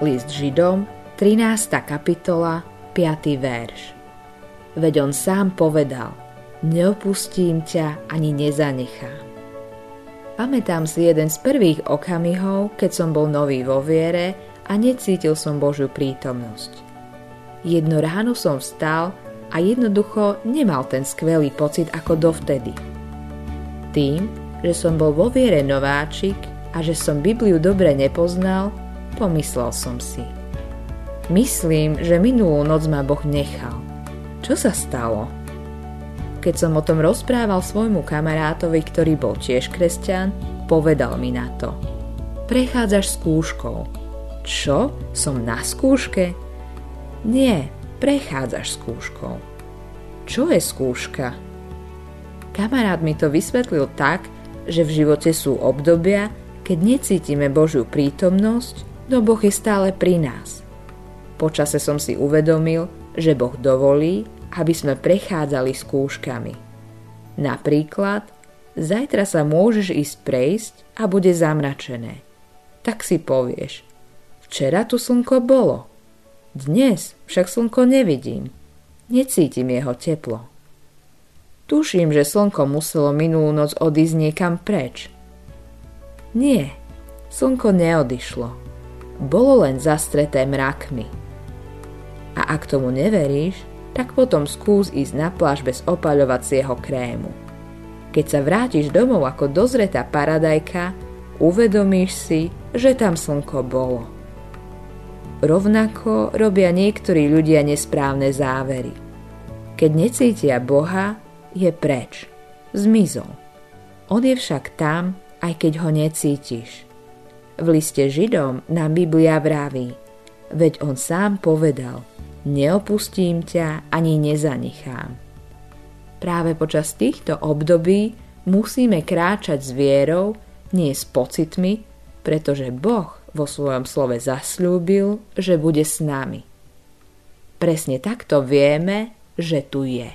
List Židom, 13. kapitola, 5. verš. Veď on sám povedal, neopustím ťa ani nezanechám. Pamätám si jeden z prvých okamihov, keď som bol nový vo viere a necítil som Božiu prítomnosť. Jedno ráno som vstal a jednoducho nemal ten skvelý pocit ako dovtedy. Tým, že som bol vo viere nováčik a že som Bibliu dobre nepoznal, pomyslel som si. Myslím, že minulú noc ma Boh nechal. Čo sa stalo? Keď som o tom rozprával svojmu kamarátovi, ktorý bol tiež kresťan, povedal mi na to. Prechádzaš skúškou. Čo? Som na skúške? Nie, prechádzaš skúškou. Čo je skúška? Kamarát mi to vysvetlil tak, že v živote sú obdobia, keď necítime Božiu prítomnosť, no Boh je stále pri nás. Počase som si uvedomil, že Boh dovolí, aby sme prechádzali skúškami. Napríklad, zajtra sa môžeš ísť prejsť a bude zamračené. Tak si povieš, včera tu slnko bolo. Dnes však slnko nevidím. Necítim jeho teplo. Tuším, že slnko muselo minulú noc odísť niekam preč. Nie, slnko neodišlo. Bolo len zastreté mrakmi. A ak tomu neveríš, tak potom skús ísť na pláž bez opaľovacieho krému. Keď sa vrátiš domov ako dozretá paradajka, uvedomíš si, že tam slnko bolo. Rovnako robia niektorí ľudia nesprávne závery. Keď necítia Boha, je preč. Zmizol. On je však tam, aj keď ho necítiš. V liste Židom nám Biblia vraví, veď on sám povedal – neopustím ťa ani nezanechám. Práve počas týchto období musíme kráčať s vierou, nie s pocitmi, pretože Boh vo svojom slove zasľúbil, že bude s nami. Presne takto vieme, že tu je.